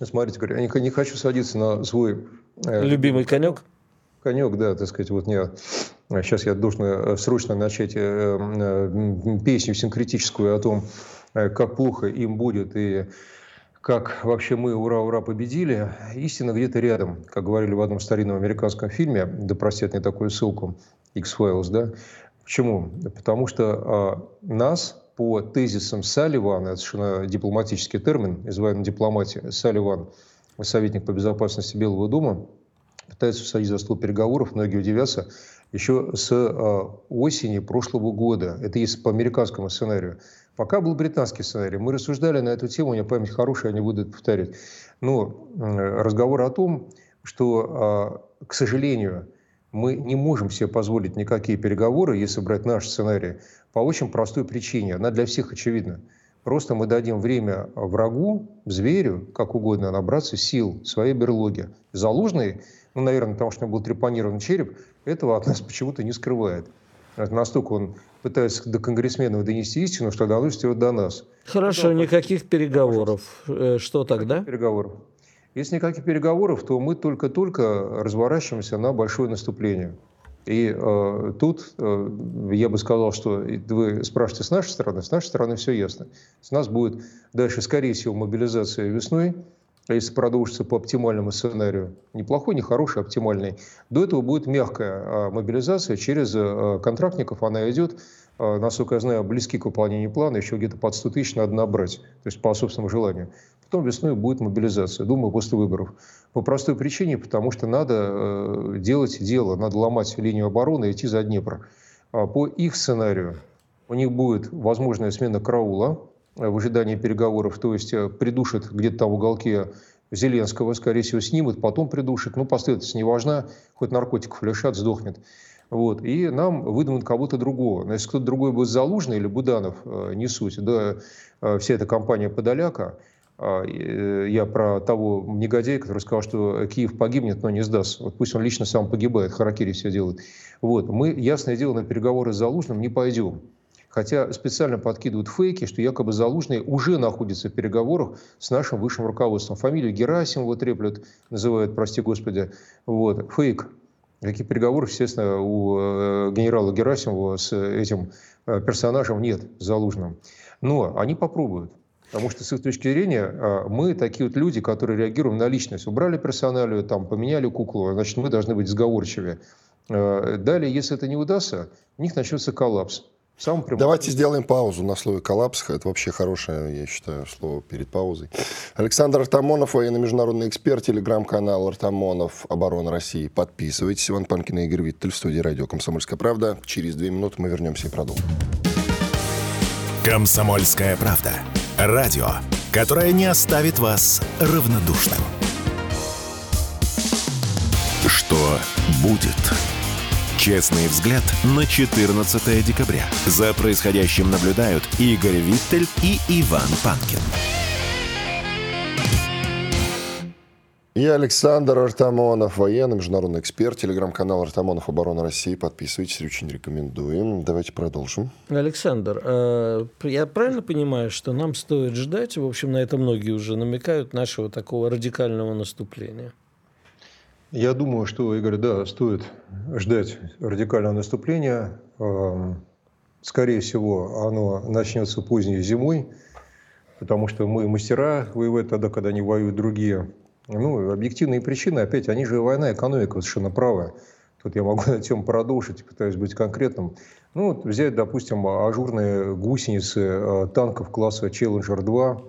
Смотрите, говорю, я не, хочу садиться на свой... Э, Любимый конек? Конек, да, так сказать, вот мне... Сейчас я должен э, срочно начать э, э, песню синкретическую о том, э, как плохо им будет и как вообще мы ура-ура победили, истина где-то рядом. Как говорили в одном старинном американском фильме, да простят мне такую ссылку, X-Files, да? Почему? Потому что а, нас по тезисам Салливана, это совершенно дипломатический термин из военной дипломатии, Салливан, советник по безопасности Белого дома, пытается всадить за стол переговоров, многие удивятся, еще с а, осени прошлого года. Это если по американскому сценарию. Пока был британский сценарий. Мы рассуждали на эту тему, у меня память хорошая, я не буду это повторять. Но разговор о том, что, а, к сожалению, мы не можем себе позволить никакие переговоры, если брать наш сценарий, по очень простой причине. Она для всех очевидна. Просто мы дадим время врагу, зверю, как угодно, набраться сил своей берлоге. Залужный, ну, наверное, потому что у него был трепанирован череп, этого от нас почему-то не скрывает. Настолько он пытается до конгрессменов донести истину, что доносит его до нас. Хорошо, никаких переговоров. Э, что тогда? Переговоров. Если никаких переговоров, то мы только-только разворачиваемся на большое наступление. И э, тут э, я бы сказал, что вы спрашиваете с нашей стороны, с нашей стороны все ясно. С нас будет дальше, скорее всего, мобилизация весной, а если продолжится по оптимальному сценарию, неплохой, не хороший, оптимальный, до этого будет мягкая а, мобилизация через э, контрактников, она идет, насколько я знаю, близки к выполнению плана, еще где-то под 100 тысяч надо набрать, то есть по собственному желанию. Потом весной будет мобилизация, думаю, после выборов. По простой причине, потому что надо э, делать дело, надо ломать линию обороны и идти за Днепр. А по их сценарию у них будет возможная смена караула э, в ожидании переговоров, то есть э, придушат где-то там в уголке Зеленского, скорее всего, снимут, потом придушат. Ну, последовательность не важна, хоть наркотиков лишат, сдохнет. Вот. И нам выдумают кого-то другого. Если кто-то другой будет Залужный или Буданов, не суть, да, вся эта компания Подоляка, э, я про того негодяя, который сказал, что Киев погибнет, но не сдастся. Вот пусть он лично сам погибает, Харакири все делает. Вот. Мы, ясное дело, на переговоры с Залужным не пойдем. Хотя специально подкидывают фейки, что якобы Залужный уже находится в переговорах с нашим высшим руководством. Фамилию Герасимова треплют, называют, прости господи. Вот. Фейк. Таких переговоров, естественно, у э, генерала Герасимова с этим э, персонажем нет, Залужным. Но они попробуют. Потому что с их точки зрения а, мы такие вот люди, которые реагируем на личность. Убрали персоналию, там, поменяли куклу, значит, мы должны быть сговорчивее. Далее, если это не удастся, у них начнется коллапс. Самым прямым... Давайте сделаем паузу на слове коллапс. Это вообще хорошее, я считаю, слово перед паузой. Александр Артамонов, военно-международный эксперт, телеграм-канал Артамонов, Оборона России. Подписывайтесь. Иван Панкин и Игорь Виттель в студии радио «Комсомольская правда». Через две минуты мы вернемся и продолжим. «Комсомольская правда». Радио, которое не оставит вас равнодушным. Что будет? Честный взгляд на 14 декабря. За происходящим наблюдают Игорь Виттель и Иван Панкин. Я Александр Артамонов, военный, международный эксперт, телеграм-канал Артамонов Оборона России. Подписывайтесь, очень рекомендуем. Давайте продолжим. Александр, а, я правильно понимаю, что нам стоит ждать, в общем, на это многие уже намекают, нашего такого радикального наступления? Я думаю, что, Игорь, да, стоит ждать радикального наступления. Скорее всего, оно начнется поздней зимой, потому что мы мастера воевать тогда, когда не воюют другие. Ну, объективные причины, опять, они же война, экономика совершенно правая. Тут я могу на тему продолжить, пытаюсь быть конкретным. Ну, вот взять, допустим, ажурные гусеницы э, танков класса Challenger 2,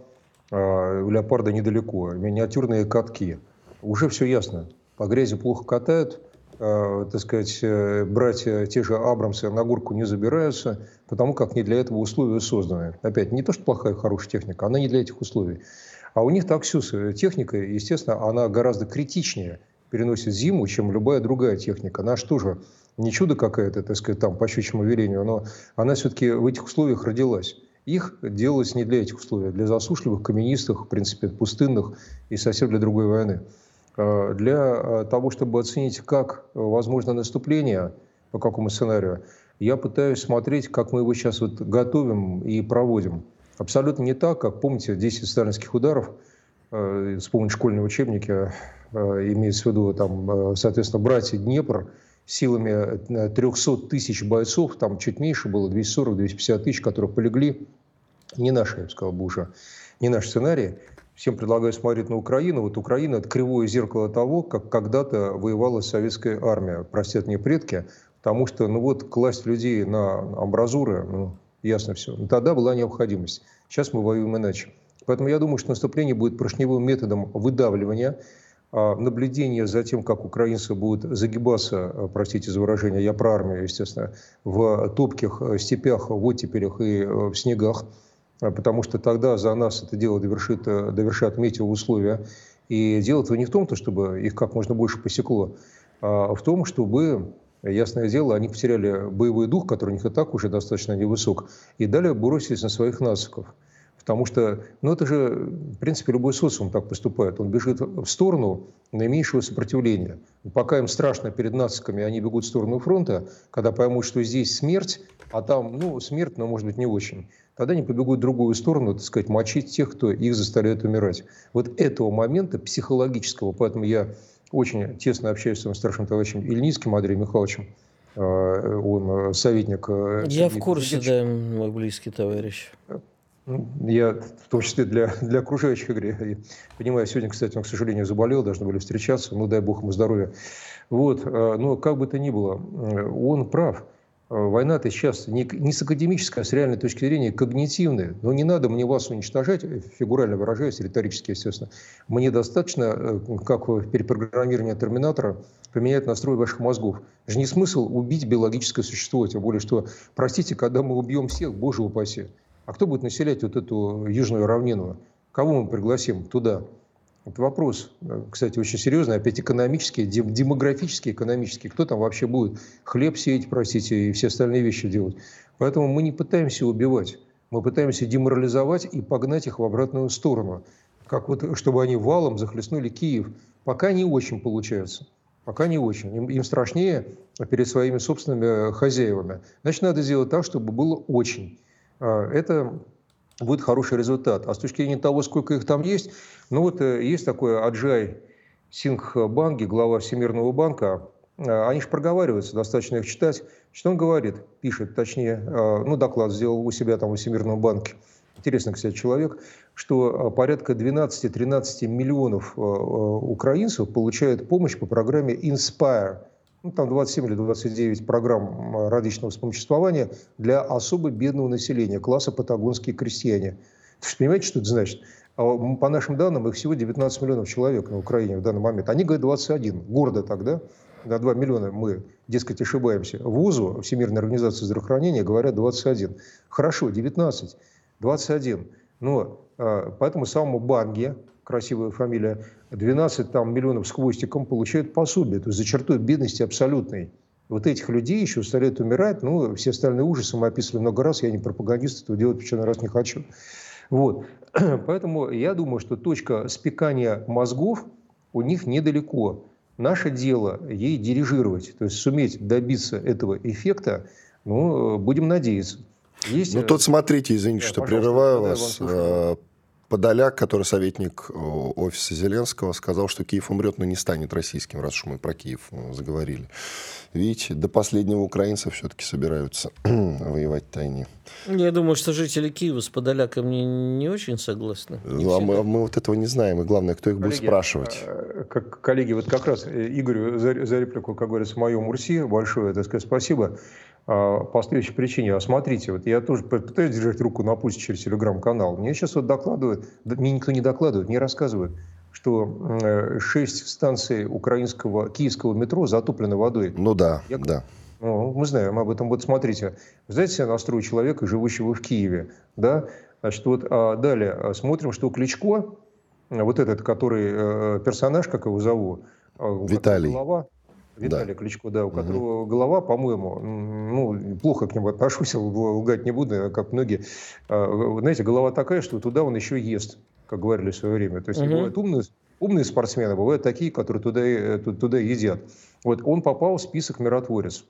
э, у Леопарда недалеко, миниатюрные катки. Уже все ясно. По грязи плохо катают, э, так сказать, э, братья те же Абрамсы на горку не забираются, потому как не для этого условия созданы. Опять, не то, что плохая, хорошая техника, она не для этих условий. А у них таксюс техника, естественно, она гораздо критичнее переносит зиму, чем любая другая техника. Же тоже не чудо какая-то, так сказать, там, по щучьему велению, но она все-таки в этих условиях родилась. Их делалось не для этих условий, а для засушливых, каменистых, в принципе, пустынных и совсем для другой войны. А, для а, того, чтобы оценить, как возможно наступление, по какому сценарию, я пытаюсь смотреть, как мы его сейчас вот готовим и проводим. Абсолютно не так, как, помните, 10 сталинских ударов, э, вспомнить школьные учебники, э, имеется в виду, там, э, соответственно, братья Днепр силами 300 э, тысяч бойцов, там чуть меньше было, 240-250 тысяч, которые полегли. Не наши, я бы сказал бы уже, не наш сценарий. Всем предлагаю смотреть на Украину. Вот Украина – это кривое зеркало того, как когда-то воевала советская армия. Простят мне предки, потому что, ну вот, класть людей на амбразуры, ну, ясно все. Но тогда была необходимость. Сейчас мы воюем иначе. Поэтому я думаю, что наступление будет поршневым методом выдавливания, а наблюдение за тем, как украинцы будут загибаться, а, простите за выражение, я про армию, естественно, в топких а, степях, в оттепелях и в снегах, потому что тогда за нас это дело довершит, довершат метеоусловия. И дело-то не в том, чтобы их как можно больше посекло, а в том, чтобы Ясное дело, они потеряли боевой дух, который у них и так уже достаточно невысок, и далее бросились на своих нациков. Потому что, ну это же, в принципе, любой социум так поступает. Он бежит в сторону наименьшего сопротивления. Пока им страшно перед нациками, они бегут в сторону фронта, когда поймут, что здесь смерть, а там, ну, смерть, но, может быть, не очень. Тогда они побегут в другую сторону, так сказать, мочить тех, кто их заставляет умирать. Вот этого момента психологического, поэтому я очень тесно общаюсь с своим старшим товарищем Ильницким Андреем Михайловичем. Э, он э, советник... Э, Я в курсе, да, мой близкий товарищ. Ну, я в том числе для, для окружающих игре. Понимаю, сегодня, кстати, он, к сожалению, заболел, должны были встречаться, ну, дай бог ему здоровья. Вот, но как бы то ни было, он прав. Э, война-то сейчас не, не с академической, а с реальной точки зрения когнитивная. Но не надо мне вас уничтожать, э, фигурально выражаясь, риторически, естественно. Мне достаточно, э, как в перепрограммировании терминатора, поменять настрой ваших мозгов. же не смысл убить биологическое существо, тем более, что, простите, когда мы убьем всех, боже упаси, а кто будет населять вот эту южную равнину? Кого мы пригласим туда? Это вопрос, э, кстати, очень серьезный, опять экономический, демографический, экономический. Кто там вообще будет хлеб сеять, простите, и все остальные вещи делать? Поэтому мы не пытаемся убивать, мы пытаемся деморализовать и погнать их в обратную сторону. как вот, чтобы они валом захлестнули Киев. Пока не очень получается. Пока не очень. Им, им страшнее перед своими собственными хозяевами. Значит, надо сделать так, чтобы было очень. А, это будет хороший результат. А с точки зрения того, сколько их там есть, ну вот э, есть такой Аджай Сингх Банги, глава Всемирного банка, а, они же проговариваются, достаточно их читать. Что он говорит, пишет, точнее, а, ну, доклад сделал у себя там в Всемирном банке. Интересный, кстати, человек, что порядка 12-13 миллионов украинцев получают помощь по программе Inspire – ну, там 27 или 29 программ различного вспомоществования для особо бедного населения, класса патагонские крестьяне. Вы же понимаете, что это значит? А по нашим данным, их всего 19 миллионов человек на Украине в данный момент. Они говорят 21. Гордо тогда. На 2 миллиона мы, дескать, ошибаемся. ВУЗу, Всемирной организации здравоохранения, говорят 21. Хорошо, 19, 21. Но а, поэтому самому Банге, красивая фамилия, 12 там, миллионов с хвостиком получают пособие, то есть за чертой бедности абсолютной. Вот этих людей еще оставляют умирать, ну, все остальные ужасы мы описывали много раз, я не пропагандист, этого делать в раз не хочу. Вот. Поэтому я думаю, что точка спекания мозгов у них недалеко. Наше дело ей дирижировать, то есть суметь добиться этого эффекта, ну, будем надеяться. Есть... Ну, тут смотрите, извините, да, что прерываю вас. Подоляк, который советник э, офиса Зеленского, сказал, что Киев умрет, но не станет российским, раз уж мы про Киев э, заговорили. Видите, до последнего украинцы все-таки собираются воевать в тайне. Я думаю, что жители Киева с Подоляком не, не очень согласны. Не ну, а мы, мы вот этого не знаем. И главное, кто их коллеги, будет спрашивать. Э, как, коллеги, вот как раз Игорю за, за реплику, как говорится, мою Мурси, большое, так сказать, спасибо. А, по следующей причине. А смотрите, вот я тоже пытаюсь держать руку на пульсе через телеграм-канал. Мне сейчас вот докладывают, мне никто не докладывает, не рассказывают, что э, шесть станций украинского, киевского метро затоплены водой. Ну да, я, да. Ну, мы знаем об этом. Вот смотрите, знаете, я настрою человека, живущего в Киеве, да, значит, вот а далее а, смотрим, что Кличко, вот этот, который э, персонаж, как его зовут, Виталий. Голова, Виталий да. Кличко, да, у которого угу. голова, по-моему, ну, плохо к нему отношусь, лгать не буду, как многие. А, знаете, голова такая, что туда он еще ест, как говорили в свое время. То есть угу. бывают умные, умные спортсмены, бывают такие, которые туда, э, туда едят. Вот он попал в список миротворец.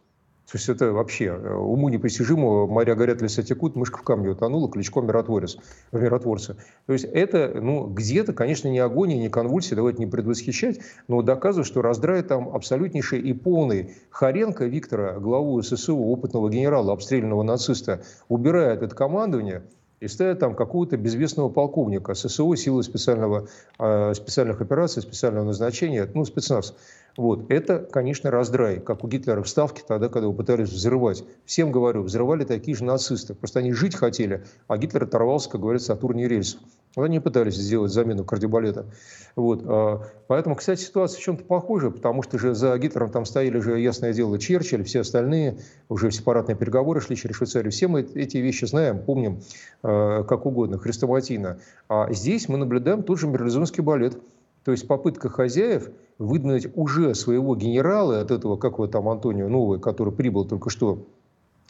То есть это вообще э, уму непостижимо. Моря горят, леса текут, мышка в камне утонула, Кличко миротворец, миротворца. То есть это, ну, где-то, конечно, не агония, не конвульсия, давайте не предвосхищать, но доказывает, что раздрай там абсолютнейший и полный. Харенко Виктора, главу ССУ, опытного генерала, обстрелянного нациста, убирает от командования – и ставят там какого-то безвестного полковника ССО, силы специального, э, специальных операций, специального назначения, ну, спецназ. Вот. Это, конечно, раздрай, как у Гитлера в Ставке тогда, когда его пытались взрывать. Всем говорю, взрывали такие же нацисты. Просто они жить хотели, а Гитлер оторвался, как говорится, от уровня рельсов. Вот они пытались сделать замену кардиобалета. Вот. А, поэтому, кстати, ситуация в чем-то похожа, потому что же за Гитлером там стояли же, ясное дело, Черчилль, все остальные, уже сепаратные переговоры шли через Швейцарию. Все мы эти вещи знаем, помним, а, как угодно, хрестоматийно. А здесь мы наблюдаем тот же мерлизонский балет. То есть попытка хозяев выдвинуть уже своего генерала от этого, как вот там Антонио Новый, который прибыл только что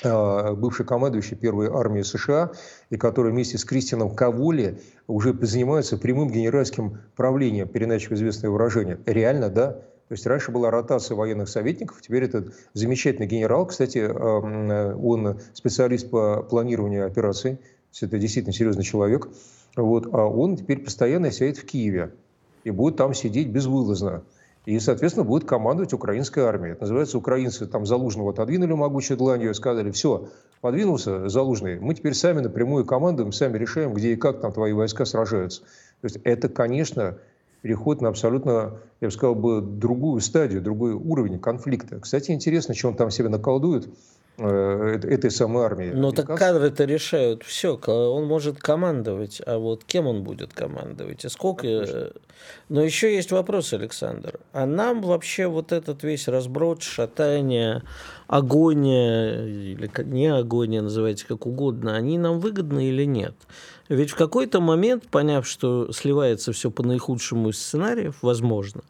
а, бывший командующий первой армии США, и который вместе с Кристианом Каволи уже занимается прямым генеральским правлением, переначив известное выражение. Реально, да? То есть раньше была ротация военных советников, теперь этот замечательный генерал, кстати, он специалист по планированию операций, это действительно серьезный человек, вот, а он теперь постоянно сидит в Киеве и будет там сидеть безвылазно. И, соответственно, будет командовать украинская армия. Это называется, украинцы там Залужного отодвинули могучей дланью и сказали, все, подвинулся Залужный, мы теперь сами напрямую командуем, сами решаем, где и как там твои войска сражаются. То есть это, конечно, переход на абсолютно, я бы сказал, бы, другую стадию, другой уровень конфликта. Кстати, интересно, что он там себе наколдует. Э, этой самой армии. Но так кадры-то решают все. Он может командовать, а вот кем он будет командовать и сколько... Конечно. Но еще есть вопрос, Александр. А нам вообще вот этот весь разброд, шатание, агония, или не агония, называйте как угодно, они нам выгодны или нет? Ведь в какой-то момент, поняв, что сливается все по наихудшему из сценариев, возможно,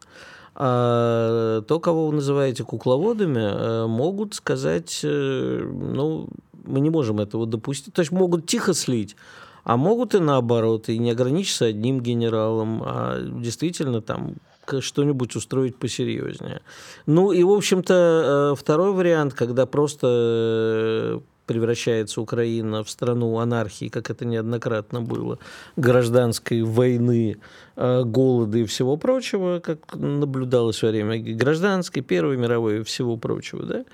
а то, кого вы называете кукловодами, э, могут сказать, э, ну, мы не можем этого допустить. То есть могут тихо слить, А могут и наоборот, и не ограничиться одним генералом, а действительно там что-нибудь устроить посерьезнее. Ну и, в общем-то, э, второй вариант, когда просто превращается Украина в страну анархии, как это неоднократно было, гражданской войны, э, голода и всего прочего, как наблюдалось во время гражданской, Первой мировой и всего прочего, да,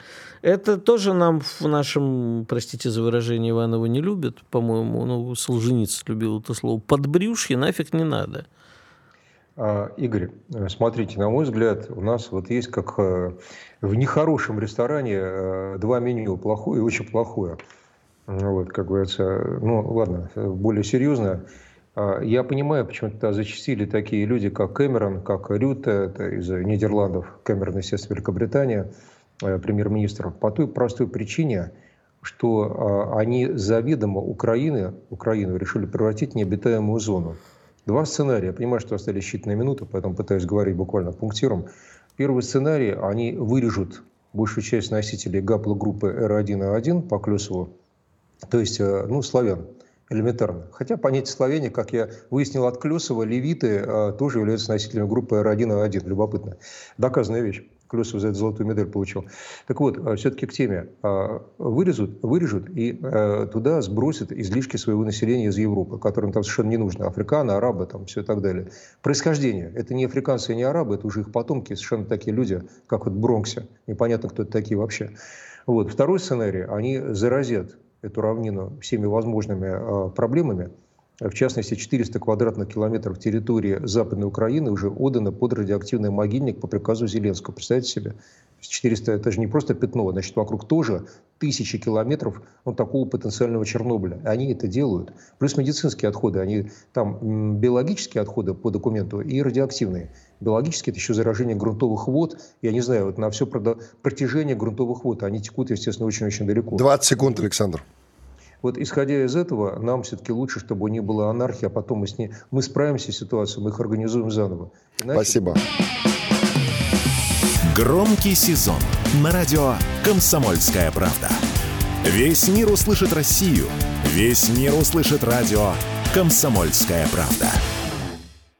это тоже нам в нашем, простите за выражение, Иванова не любят, по-моему, ну, Солженицын любил это слово, подбрюшье нафиг не надо. А, Игорь, э, смотрите, на мой взгляд, у нас вот есть как э, в нехорошем ресторане э, два меню, плохое и очень плохое. Вот, как говорится, ну ладно, более серьезно. А, я понимаю, почему то зачастили такие люди, как Кэмерон, как Рюте, это из Нидерландов, Кэмерон, естественно, Великобритания, премьер-министр, по той простой причине, что а, они заведомо Украины, Украину решили превратить в необитаемую зону. Два сценария. Я понимаю, что остались считанные минуты, поэтому пытаюсь говорить буквально пунктиром. Первый сценарий. Они вырежут большую часть носителей гаплогруппы R1A1 по Клюсову, то есть, э, ну, славян, элементарно. Хотя понятие славяне, как я выяснил от Клюсова, левиты э, тоже являются носителями группы R1A1. Любопытно. Доказанная вещь. Клюсов за это золотую медаль получил. Так вот, а, все-таки к теме. А, вырежут, вырежут и а, туда сбросят излишки своего населения из Европы, которым там совершенно не нужно. Африканы, арабы, там все и так далее. Происхождение. Это не африканцы и не арабы, это уже их потомки, совершенно такие люди, как вот в Бронксе. Непонятно, кто это такие вообще. Вот. Второй сценарий. Они заразят эту равнину всеми возможными проблемами, в частности, 400 квадратных километров территории Западной Украины уже отдано под радиоактивный могильник по приказу Зеленского. Представьте себе? 400 это же не просто пятно, значит, вокруг тоже тысячи километров ну, такого потенциального Чернобыля. Они это делают. Плюс медицинские отходы, они там биологические отходы по документу и радиоактивные. Биологические это еще заражение грунтовых вод. Я не знаю, вот на все протяжение грунтовых вод, они текут, естественно, очень-очень далеко. 20 секунд, Александр. Вот исходя из этого, нам все-таки лучше, чтобы не было анархии, а потом мы, с ней, мы справимся с ситуацией, мы их организуем заново. Иначе... Спасибо. Громкий сезон на радио «Комсомольская правда». Весь мир услышит Россию. Весь мир услышит радио «Комсомольская правда».